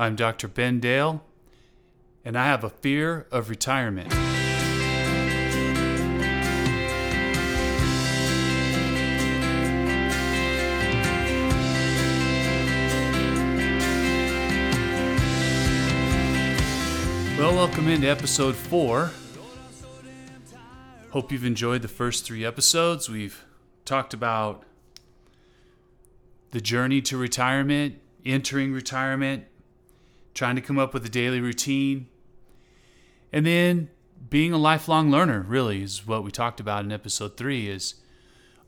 I'm Dr. Ben Dale, and I have a fear of retirement. Well, welcome into episode four. Hope you've enjoyed the first three episodes. We've talked about the journey to retirement, entering retirement, trying to come up with a daily routine, and then being a lifelong learner, really, is what we talked about in episode three, is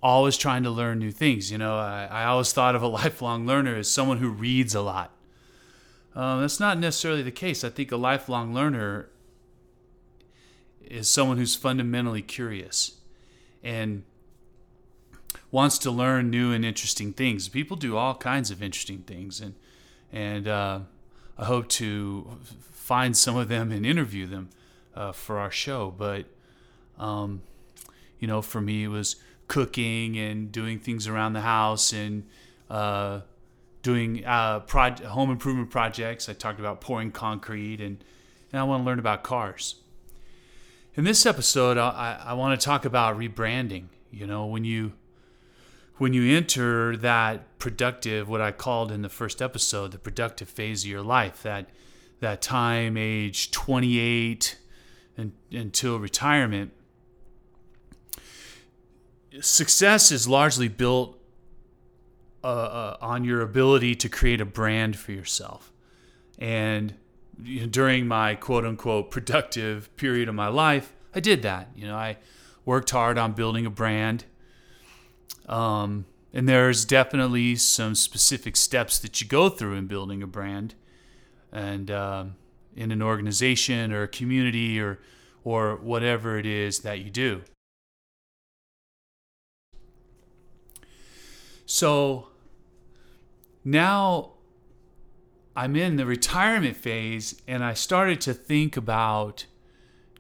always trying to learn new things. You know, I, I always thought of a lifelong learner as someone who reads a lot. Um, that's not necessarily the case. I think a lifelong learner is someone who's fundamentally curious and wants to learn new and interesting things. People do all kinds of interesting things, and and uh, I hope to find some of them and interview them uh, for our show. But um, you know, for me, it was cooking and doing things around the house and uh, doing uh, home improvement projects. I talked about pouring concrete, and, and I want to learn about cars. In this episode, I, I want to talk about rebranding. You know, when you when you enter that productive, what I called in the first episode, the productive phase of your life, that that time, age 28 and, until retirement, success is largely built uh, uh, on your ability to create a brand for yourself. And you know, during my quote unquote productive period of my life, I did that. You know, I worked hard on building a brand. Um, and there's definitely some specific steps that you go through in building a brand and um, in an organization or a community or, or whatever it is that you do. So now I'm in the retirement phase and I started to think about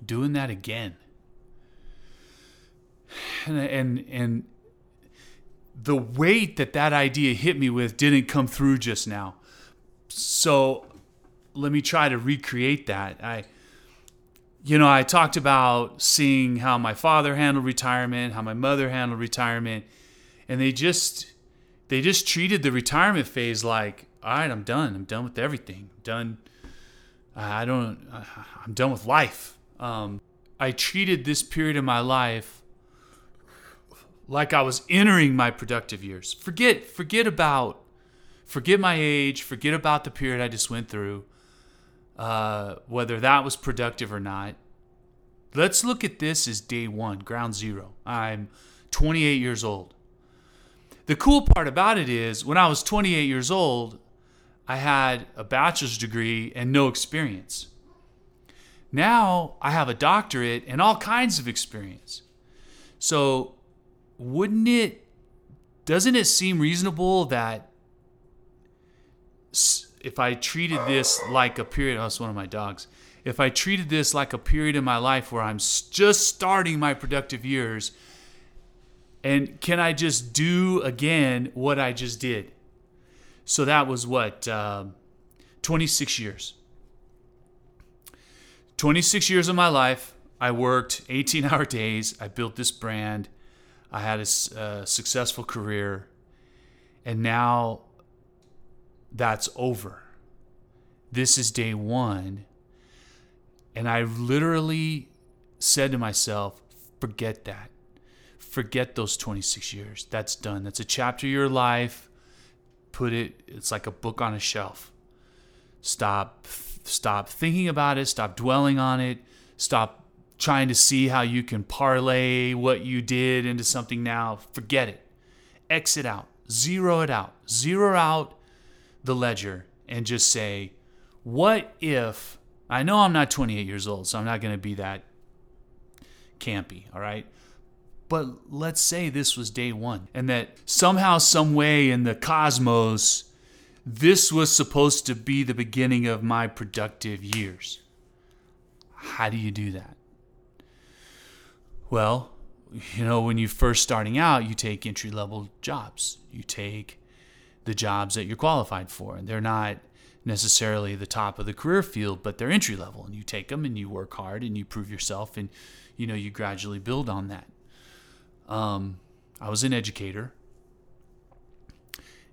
doing that again. And and and the weight that that idea hit me with didn't come through just now. So let me try to recreate that. I you know, I talked about seeing how my father handled retirement, how my mother handled retirement, and they just they just treated the retirement phase like, all right, I'm done. I'm done with everything. I'm done. I don't. I'm done with life. Um, I treated this period of my life like I was entering my productive years. Forget, forget about, forget my age. Forget about the period I just went through. Uh, whether that was productive or not. Let's look at this as day one, ground zero. I'm 28 years old. The cool part about it is when I was 28 years old, I had a bachelor's degree and no experience. Now I have a doctorate and all kinds of experience. So, wouldn't it, doesn't it seem reasonable that if I treated this like a period, oh, it's one of my dogs. If I treated this like a period in my life where I'm just starting my productive years, and can I just do again what I just did? So that was what, uh, 26 years. 26 years of my life, I worked 18 hour days. I built this brand. I had a uh, successful career. And now that's over. This is day one. And I literally said to myself, forget that forget those 26 years. That's done. That's a chapter of your life. Put it, it's like a book on a shelf. Stop stop thinking about it, stop dwelling on it, stop trying to see how you can parlay what you did into something now. Forget it. Exit out. Zero it out. Zero out the ledger and just say, what if I know I'm not 28 years old, so I'm not going to be that campy, all right? But let's say this was day one and that somehow, some way in the cosmos, this was supposed to be the beginning of my productive years. How do you do that? Well, you know, when you're first starting out, you take entry level jobs. You take the jobs that you're qualified for. And they're not necessarily the top of the career field, but they're entry level, and you take them and you work hard and you prove yourself, and you know you gradually build on that. Um, I was an educator,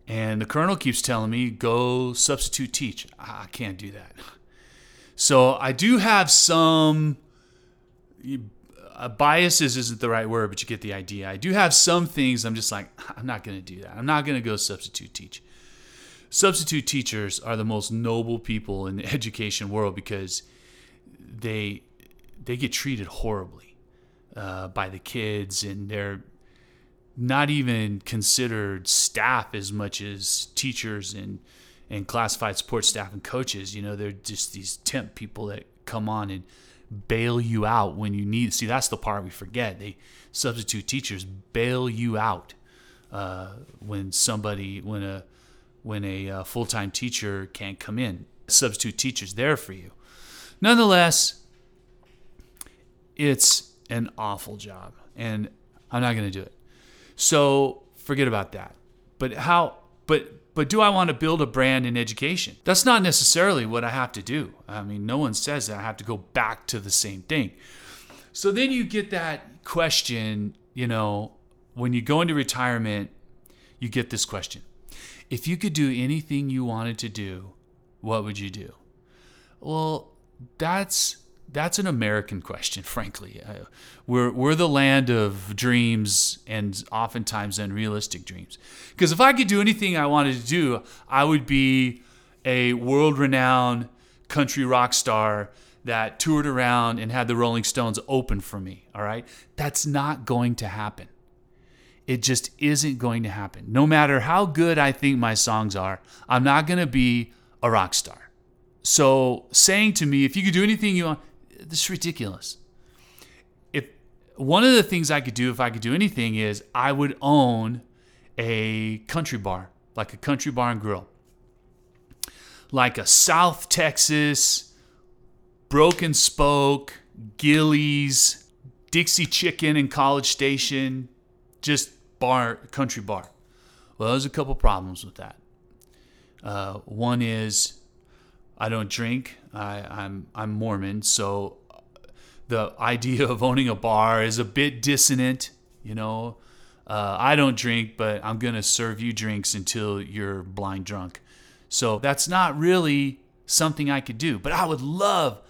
and the colonel keeps telling me go substitute teach. I can't do that. So I do have some uh, biases isn't the right word, but you get the idea. I do have some things I'm just like I'm not going to do that. I'm not going to go substitute teach substitute teachers are the most noble people in the education world because they they get treated horribly uh, by the kids and they're not even considered staff as much as teachers and and classified support staff and coaches you know they're just these temp people that come on and bail you out when you need see that's the part we forget they substitute teachers bail you out uh, when somebody when a when a uh, full time teacher can't come in. Substitute teacher's there for you. Nonetheless, it's an awful job, and I'm not going to do it. So forget about that. But how? But but do I want to build a brand in education? That's not necessarily what I have to do. I mean, no one says that I have to go back to the same thing. So then you get that question, you know, when you go into retirement, you get this question if you could do anything you wanted to do, what would you do? Well, that's that's an American question, frankly. Uh, we're we're the land of dreams and oftentimes unrealistic dreams. Because if I could do anything I wanted to do, I would be a world-renowned country rock star that toured around and had the Rolling Stones open for me. All right, that's not going to happen. It just isn't going to happen. No matter how good I think my songs are, I'm not going to be a rock star. So saying to me, if you could do anything you want, this is ridiculous. If one of the things I could do if I could do anything is I would own a country bar, like a country bar and grill. Like a South Texas, Broken Spoke, Gilley's, Dixie Chicken and College Station, just bar, country bar. Well, there's a couple problems with that. Uh, one is I don't drink. I, I'm I'm Mormon, so the idea of owning a bar is a bit dissonant. You know, uh, I don't drink, but I'm gonna serve you drinks until you're blind drunk. So that's not really something I could do. But I would love.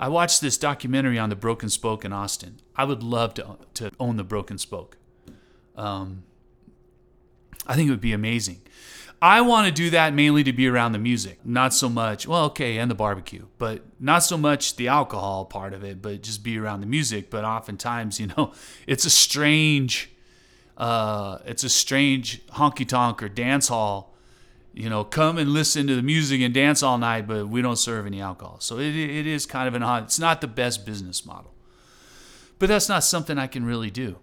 I watched this documentary on the Broken Spoke in Austin. I would love to to own the Broken Spoke. Um, I think it would be amazing. I want to do that mainly to be around the music, not so much, well, okay, and the barbecue, but not so much the alcohol part of it, but just be around the music. But oftentimes, you know, it's a strange, uh, it's a strange honky tonk or dance hall. You know, come and listen to the music and dance all night, but we don't serve any alcohol. So it, it is kind of an odd, it's not the best business model. But that's not something I can really do.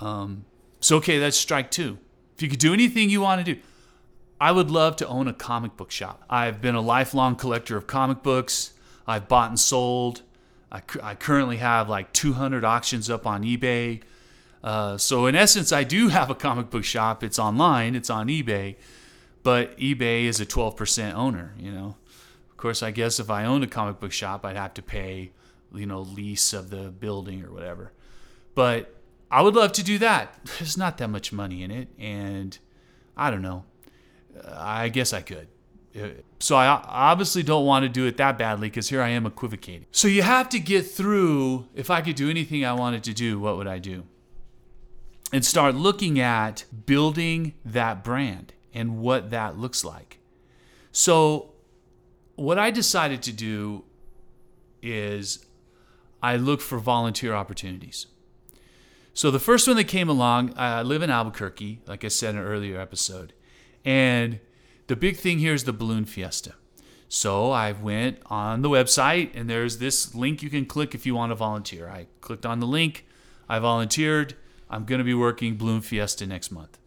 Um, so, okay, that's strike two. If you could do anything you want to do, I would love to own a comic book shop. I've been a lifelong collector of comic books. I've bought and sold. I, I currently have like 200 auctions up on eBay. Uh, so, in essence, I do have a comic book shop. It's online, it's on eBay, but eBay is a 12% owner, you know. Of course, I guess if I owned a comic book shop, I'd have to pay, you know, lease of the building or whatever. But I would love to do that. There's not that much money in it, and I don't know. I guess I could. Uh, so I obviously don't want to do it that badly because here I am equivocating. So you have to get through. If I could do anything I wanted to do, what would I do? And start looking at building that brand and what that looks like. So what I decided to do is I look for volunteer opportunities. So the first one that came along, I live in Albuquerque, like I said in an earlier episode, and the big thing here is the balloon fiesta. So I went on the website, and there's this link you can click if you want to volunteer. I clicked on the link, I volunteered. I'm going to be working balloon fiesta next month.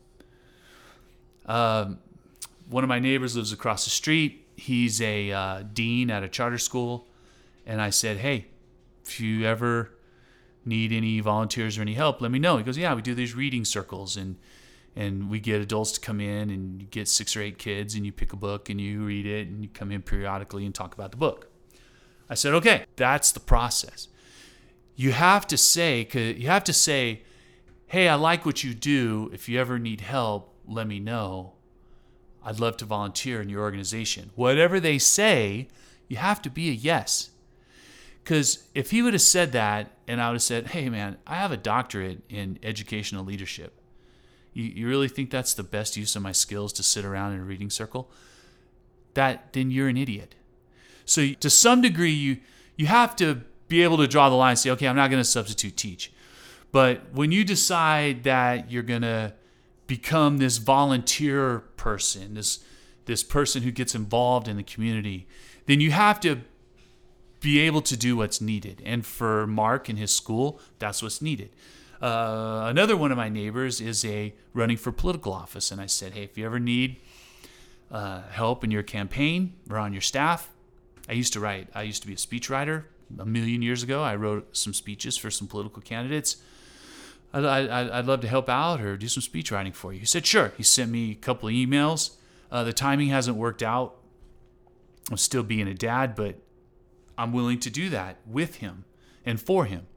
Um, one of my neighbors lives across the street. He's a uh, dean at a charter school, and I said, "Hey, if you ever need any volunteers or any help, let me know. He goes, yeah, we do these reading circles and and we get adults to come in and you get six or eight kids and you pick a book and you read it and you come in periodically and talk about the book. I said, okay, that's the process. You have to say, you have to say, hey, I like what you do. If you ever need help, let me know. I'd love to volunteer in your organization. Whatever they say, you have to be a yes. Because if he would have said that, and I would have said, hey, man, I have a doctorate in educational leadership. You, you really think that's the best use of my skills to sit around in a reading circle? That then you're an idiot. So to some degree, you you have to be able to draw the line and say, okay, I'm not going to substitute teach. But when you decide that you're going to become this volunteer person, this this person who gets involved in the community, then you have to be able to do what's needed. And for Mark and his school, that's what's needed. Uh, another one of my neighbors is a running for political office, and I said, hey, if you ever need uh, help in your campaign or on your staff, I used to write. I used to be a speechwriter a million years ago. I wrote some speeches for some political candidates. I'd, I'd, I'd love to help out or do some speech writing for you. He said, sure. He sent me a couple of emails. Uh, the timing hasn't worked out. I'm still being a dad, but I'm willing to do that with him and for him.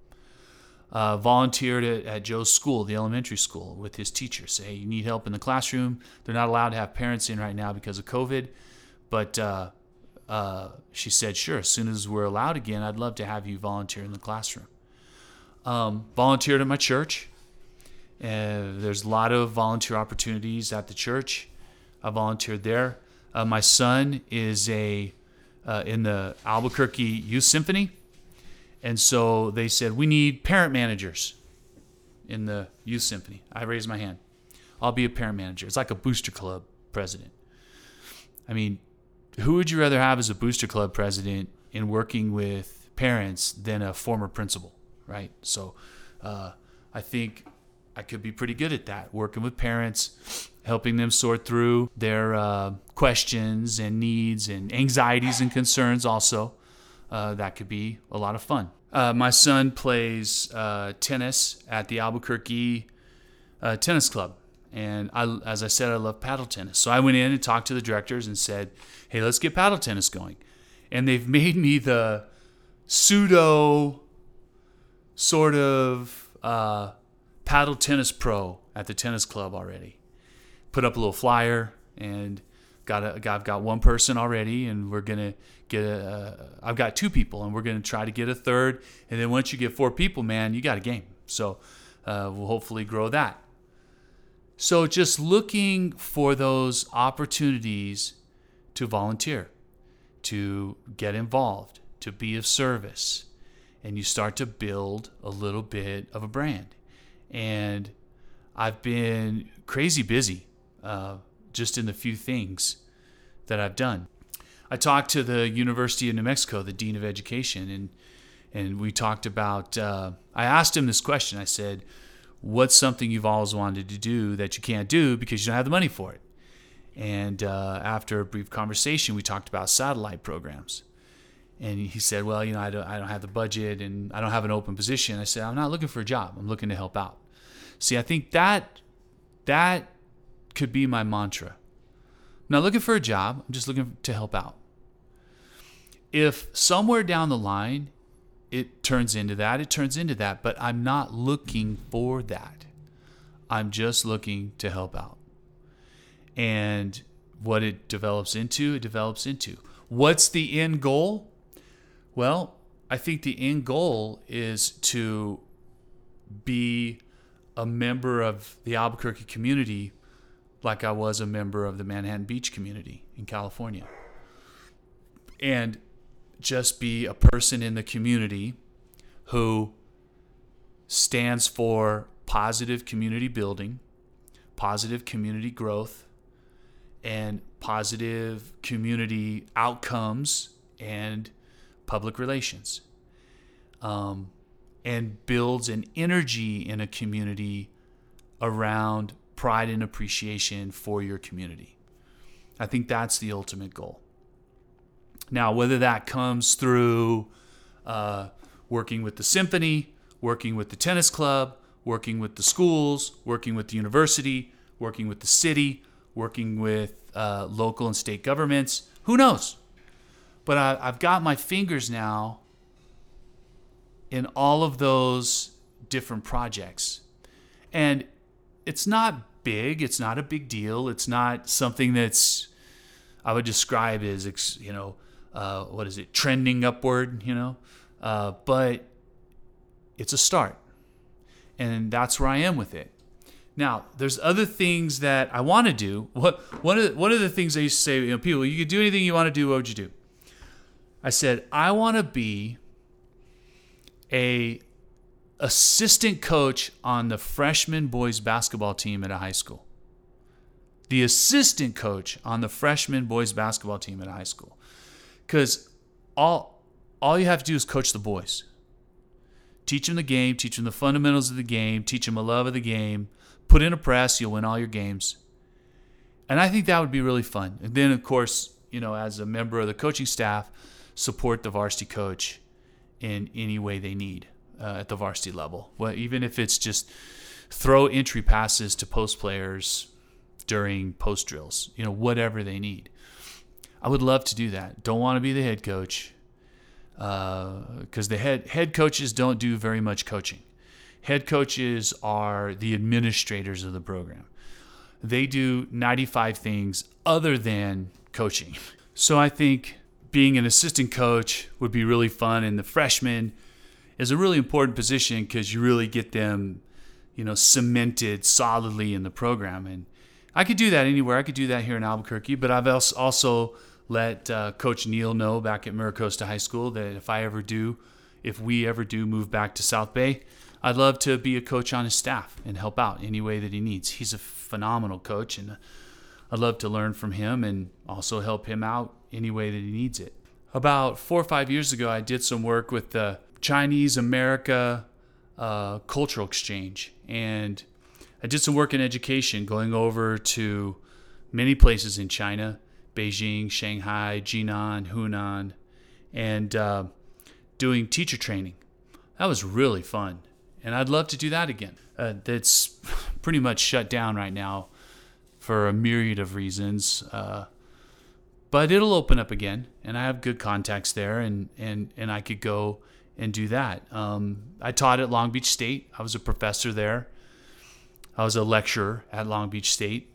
Uh, volunteered at, at, Joe's school, the elementary school, with his teacher. Say, hey, you need help in the classroom. They're not allowed to have parents in right now because of COVID. But uh, uh, she said, sure, as soon as we're allowed again, I'd love to have you volunteer in the classroom. Um, volunteered at my church. Uh, there's a lot of volunteer opportunities at the church. I volunteered there. Uh, my son is a uh, in the Albuquerque Youth Symphony, and so they said we need parent managers in the Youth Symphony. I raised my hand. I'll be a parent manager. It's like a booster club president. I mean, who would you rather have as a booster club president in working with parents than a former principal, right? So, uh, I think I could be pretty good at that, working with parents, helping them sort through their uh, questions and needs and anxieties and concerns also. Uh, that could be a lot of fun. Uh, my son plays uh, tennis at the Albuquerque uh, Tennis Club. And I, as I said, I love paddle tennis. So I went in and talked to the directors and said, hey, let's get paddle tennis going. And they've made me the pseudo sort of uh, paddle tennis pro at the tennis club already put up a little flyer and got a, I've got one person already, and we're gonna get a. I've got two people, and we're gonna try to get a third. And then once you get four people, man, you got a game. So uh, we'll hopefully grow that. So just looking for those opportunities to volunteer, to get involved, to be of service, and you start to build a little bit of a brand. And I've been crazy busy uh, just in the few things that I've done. I talked to the University of New Mexico, the dean of education, and and we talked about. Uh, I asked him this question. I said, "What's something you've always wanted to do that you can't do because you don't have the money for it?" And uh, after a brief conversation, we talked about satellite programs. And he said, "Well, you know, I don't, I don't have the budget, and I don't have an open position." I said, "I'm not looking for a job. I'm looking to help out." See, I think that that could be my mantra. I'm not looking for a job, I'm just looking to help out. If somewhere down the line it turns into that, it turns into that, but I'm not looking for that. I'm just looking to help out. And what it develops into, it develops into. What's the end goal? Well, I think the end goal is to be a member of the Albuquerque community like I was a member of the Manhattan Beach community in California. And just be a person in the community who stands for positive community building, positive community growth, and positive community outcomes and public relations. Um, and builds an energy in a community around pride and appreciation for your community. I think that's the ultimate goal. Now, whether that comes through uh, working with the symphony, working with the tennis club, working with the schools, working with the university, working with the city, working with uh, local and state governments. Who knows? But I, I've got my fingers now in all of those different projects. And it's not big, it's not a big deal, it's not something that's, I would describe as, you know, uh, what is it, trending upward, you know? Uh, but it's a start. And that's where I am with it. Now, there's other things that I want to do. What one of the, one of the things I used to say, you know, people, you could do anything you want to do. What would you do? I said, I want to be a assistant coach on the freshman boys basketball team at a high school. The assistant coach on the freshman boys basketball team at a high school. Cuz all all you have to do is coach the boys. Teach them the game, teach them the fundamentals of the game, teach them a love of the game, put in a press, you'll win all your games. And I think that would be really fun. And then of course, you know, as a member of the coaching staff, support the varsity coach in any way they need uh, at the varsity level. Well, even if it's just throw entry passes to post players during post drills, you know, whatever they need. I would love to do that. Don't want to be the head coach because uh, the head head coaches don't do very much coaching. Head coaches are the administrators of the program. They do 95 things other than coaching. So I think being an assistant coach would be really fun. And the freshman is a really important position because you really get them, you know, cemented solidly in the program. And I could do that anywhere. I could do that here in Albuquerque, but I've also let uh, Coach Neil know back at Mira Costa High School that if I ever do, if we ever do move back to South Bay, I'd love to be a coach on his staff and help out any way that he needs. He's a phenomenal coach, and I'd love to learn from him and also help him out any way that he needs it. About four or five years ago, I did some work with the Chinese America uh, Cultural Exchange, and I did some work in education, going over to many places in China Beijing, Shanghai, Jinan, Hunan, and uh, doing teacher training. That was really fun, and I'd love to do that again. Uh, that's pretty much shut down right now for a myriad of reasons. Uh, but it'll open up again, and I have good contacts there, and and and I could go and do that. Um, I taught at Long Beach State. I was a professor there. I was a lecturer at Long Beach State,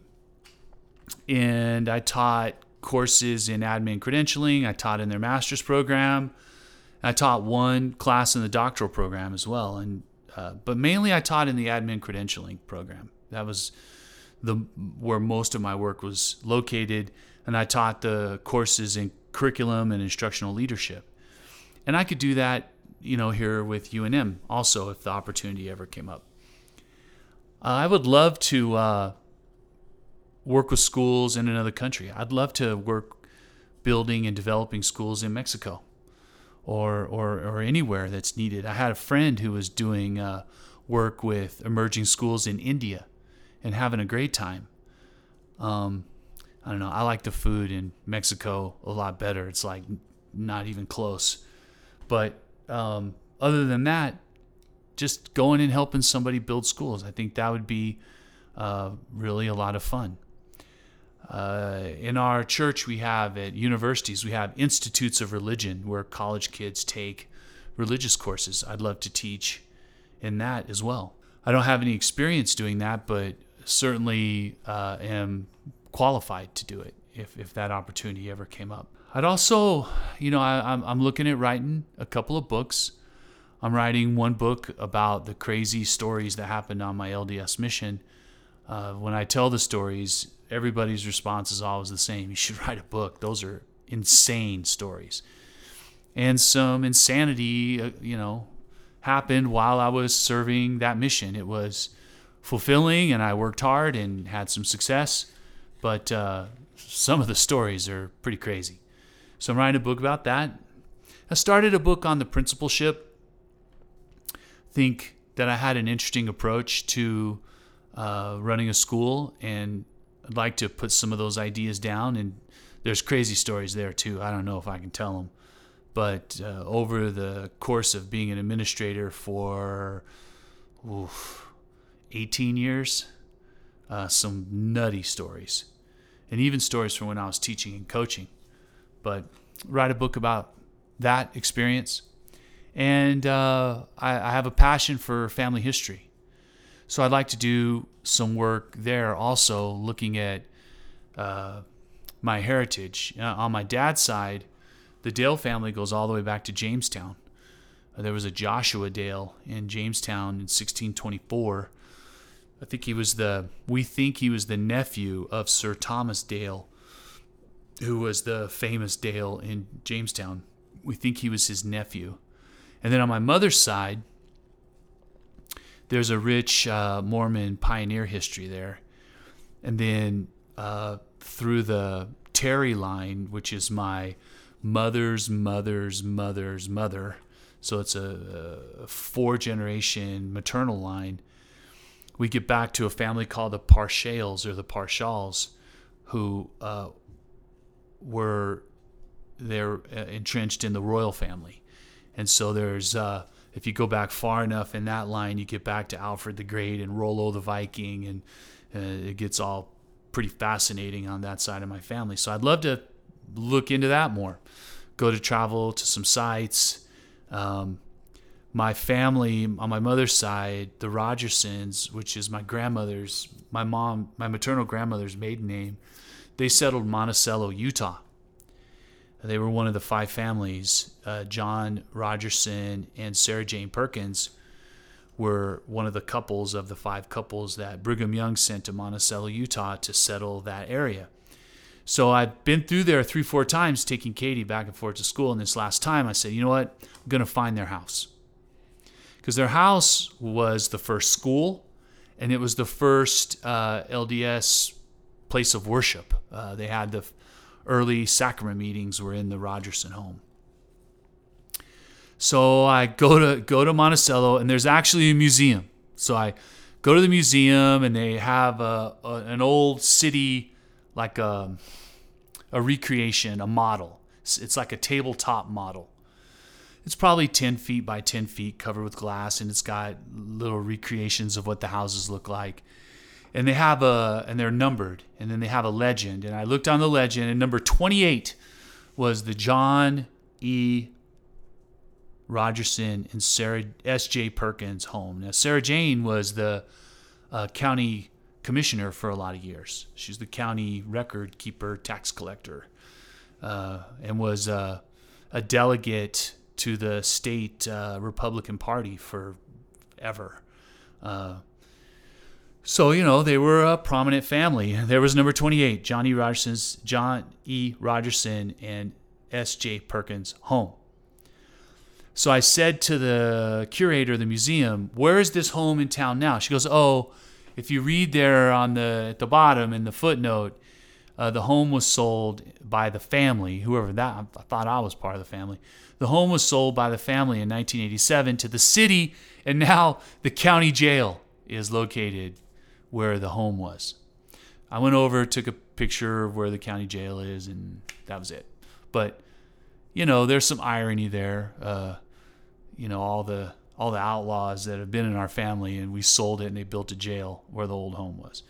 and I taught courses in admin credentialing. I taught in their master's program. I taught one class in the doctoral program as well, and uh, but mainly I taught in the admin credentialing program. That was the where most of my work was located, and I taught the courses in curriculum and instructional leadership. And I could do that, you know, here with UNM also if the opportunity ever came up. Uh, I would love to uh, work with schools in another country. I'd love to work building and developing schools in Mexico or, or, or anywhere that's needed. I had a friend who was doing uh, work with emerging schools in India and having a great time. Um, I don't know. I like the food in Mexico a lot better. It's like not even close. But um, other than that, just going and helping somebody build schools, I think that would be uh, really a lot of fun. Uh, in our church, we have at universities, we have institutes of religion where college kids take religious courses. I'd love to teach in that as well. I don't have any experience doing that, but certainly uh, am qualified to do it if, if that opportunity ever came up. I'd also, you know, I, I'm, I'm looking at writing a couple of books. I'm writing one book about the crazy stories that happened on my LDS mission. Uh, when I tell the stories, everybody's response is always the same. You should write a book. Those are insane stories. And some insanity, uh, you know, happened while I was serving that mission. It was fulfilling and I worked hard and had some success, but uh, some of the stories are pretty crazy. So I'm writing a book about that. I started a book on the principalship. Think that I had an interesting approach to uh, running a school, and I'd like to put some of those ideas down. And there's crazy stories there too. I don't know if I can tell them, but uh, over the course of being an administrator for oof, 18 years, uh, some nutty stories, and even stories from when I was teaching and coaching. But write a book about that experience. And uh, I, I have a passion for family history. So I'd like to do some work there also, looking at uh, my heritage. Uh, on my dad's side, the Dale family goes all the way back to Jamestown. Uh, there was a Joshua Dale in Jamestown in 1624. I think he was the, we think he was the nephew of Sir Thomas Dale, who was the famous Dale in Jamestown. We think he was his nephew. And then on my mother's side, there's a rich uh, Mormon pioneer history there. And then uh, through the Terry line, which is my mother's mother's mother's mother, so it's a, a four generation maternal line. We get back to a family called the Parshales or the Parshals, who uh, were they're uh, entrenched in the royal family, and so there's uh, if you go back far enough in that line, you get back to Alfred the Great and Rollo the Viking, and uh, it gets all pretty fascinating on that side of my family. So I'd love to look into that more. Go to travel to some sites. Um, my family on my mother's side, the Rogersons, which is my grandmother's, my mom, my maternal grandmother's maiden name, they settled Monticello, Utah. They were one of the five families. Uh, John Rogerson and Sarah Jane Perkins were one of the couples of the five couples that Brigham Young sent to Monticello, Utah to settle that area. So I've been through there three, four times taking Katie back and forth to school. And this last time I said, you know what? I'm going to find their house. Because their house was the first school and it was the first uh, LDS place of worship. Uh, they had the early sacrament meetings were in the Rogerson home. So I go to go to Monticello, and there's actually a museum. So I go to the museum, and they have a, a an old city, like a a recreation, a model. It's, it's like a tabletop model. It's probably 10 feet by 10 feet, covered with glass, and it's got little recreations of what the houses look like and they have a and they're numbered and then they have a legend. And i looked on the legend and number 28 was the john e. Rogerson and sarah s.j perkins home. Now sarah jane was the uh, county commissioner for a lot of years. She's the county record keeper tax collector uh, and was uh, a delegate to the state uh, republican party forever. Uh, so, you know, they were a prominent family. There was number 28, John E. Rogerson's John E. Rogerson and S.J. Perkins home. So I said to the curator of the museum, "Where is this home in town now?" She goes, "Oh, if you read there on the at the bottom in the footnote, uh, the home was sold by the family, whoever that. I thought I was part of the family. The home was sold by the family in 1987 to the city, and now the county jail is located where the home was. I went over, took a picture of where the county jail is, and that was it. But you know, there's some irony there. Uh, you know, all the all the outlaws that have been in our family, and we sold it, and they built a jail where the old home was.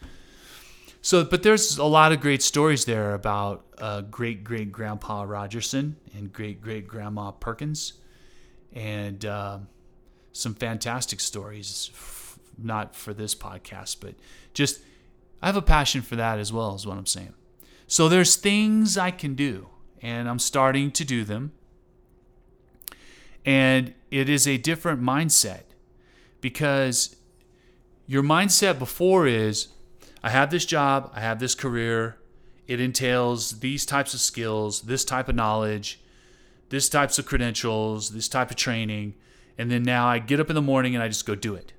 So, but there's a lot of great stories there about uh, great great grandpa Rogerson and great great grandma Perkins, and uh, some fantastic stories not for this podcast, but just I have a passion for that as well, is what I'm saying. So there's things I can do, and I'm starting to do them. And it is a different mindset because your mindset before is I have this job, I have this career, it entails these types of skills, this type of knowledge, this types of credentials, this type of training, and then now I get up in the morning and I just go do it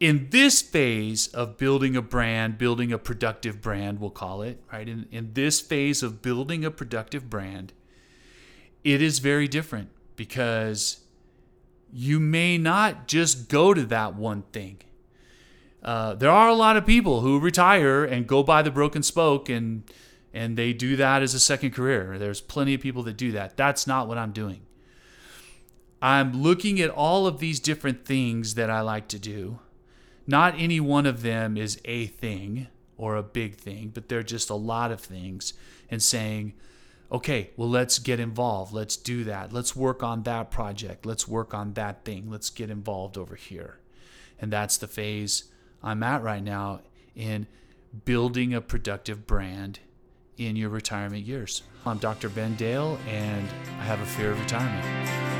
in this phase of building a brand, building a productive brand, we'll call it, right? In, in this phase of building a productive brand, it is very different because you may not just go to that one thing. Uh, there are a lot of people who retire and go by the broken spoke and and they do that as a second career. There's plenty of people that do that. That's not what I'm doing. I'm looking at all of these different things that I like to do not any one of them is a thing or a big thing, but they're just a lot of things, and saying, okay, well, let's get involved. Let's do that. Let's work on that project. Let's work on that thing. Let's get involved over here. And that's the phase I'm at right now in building a productive brand in your retirement years. I'm Dr. Ben Dale, and I have a fear of retirement.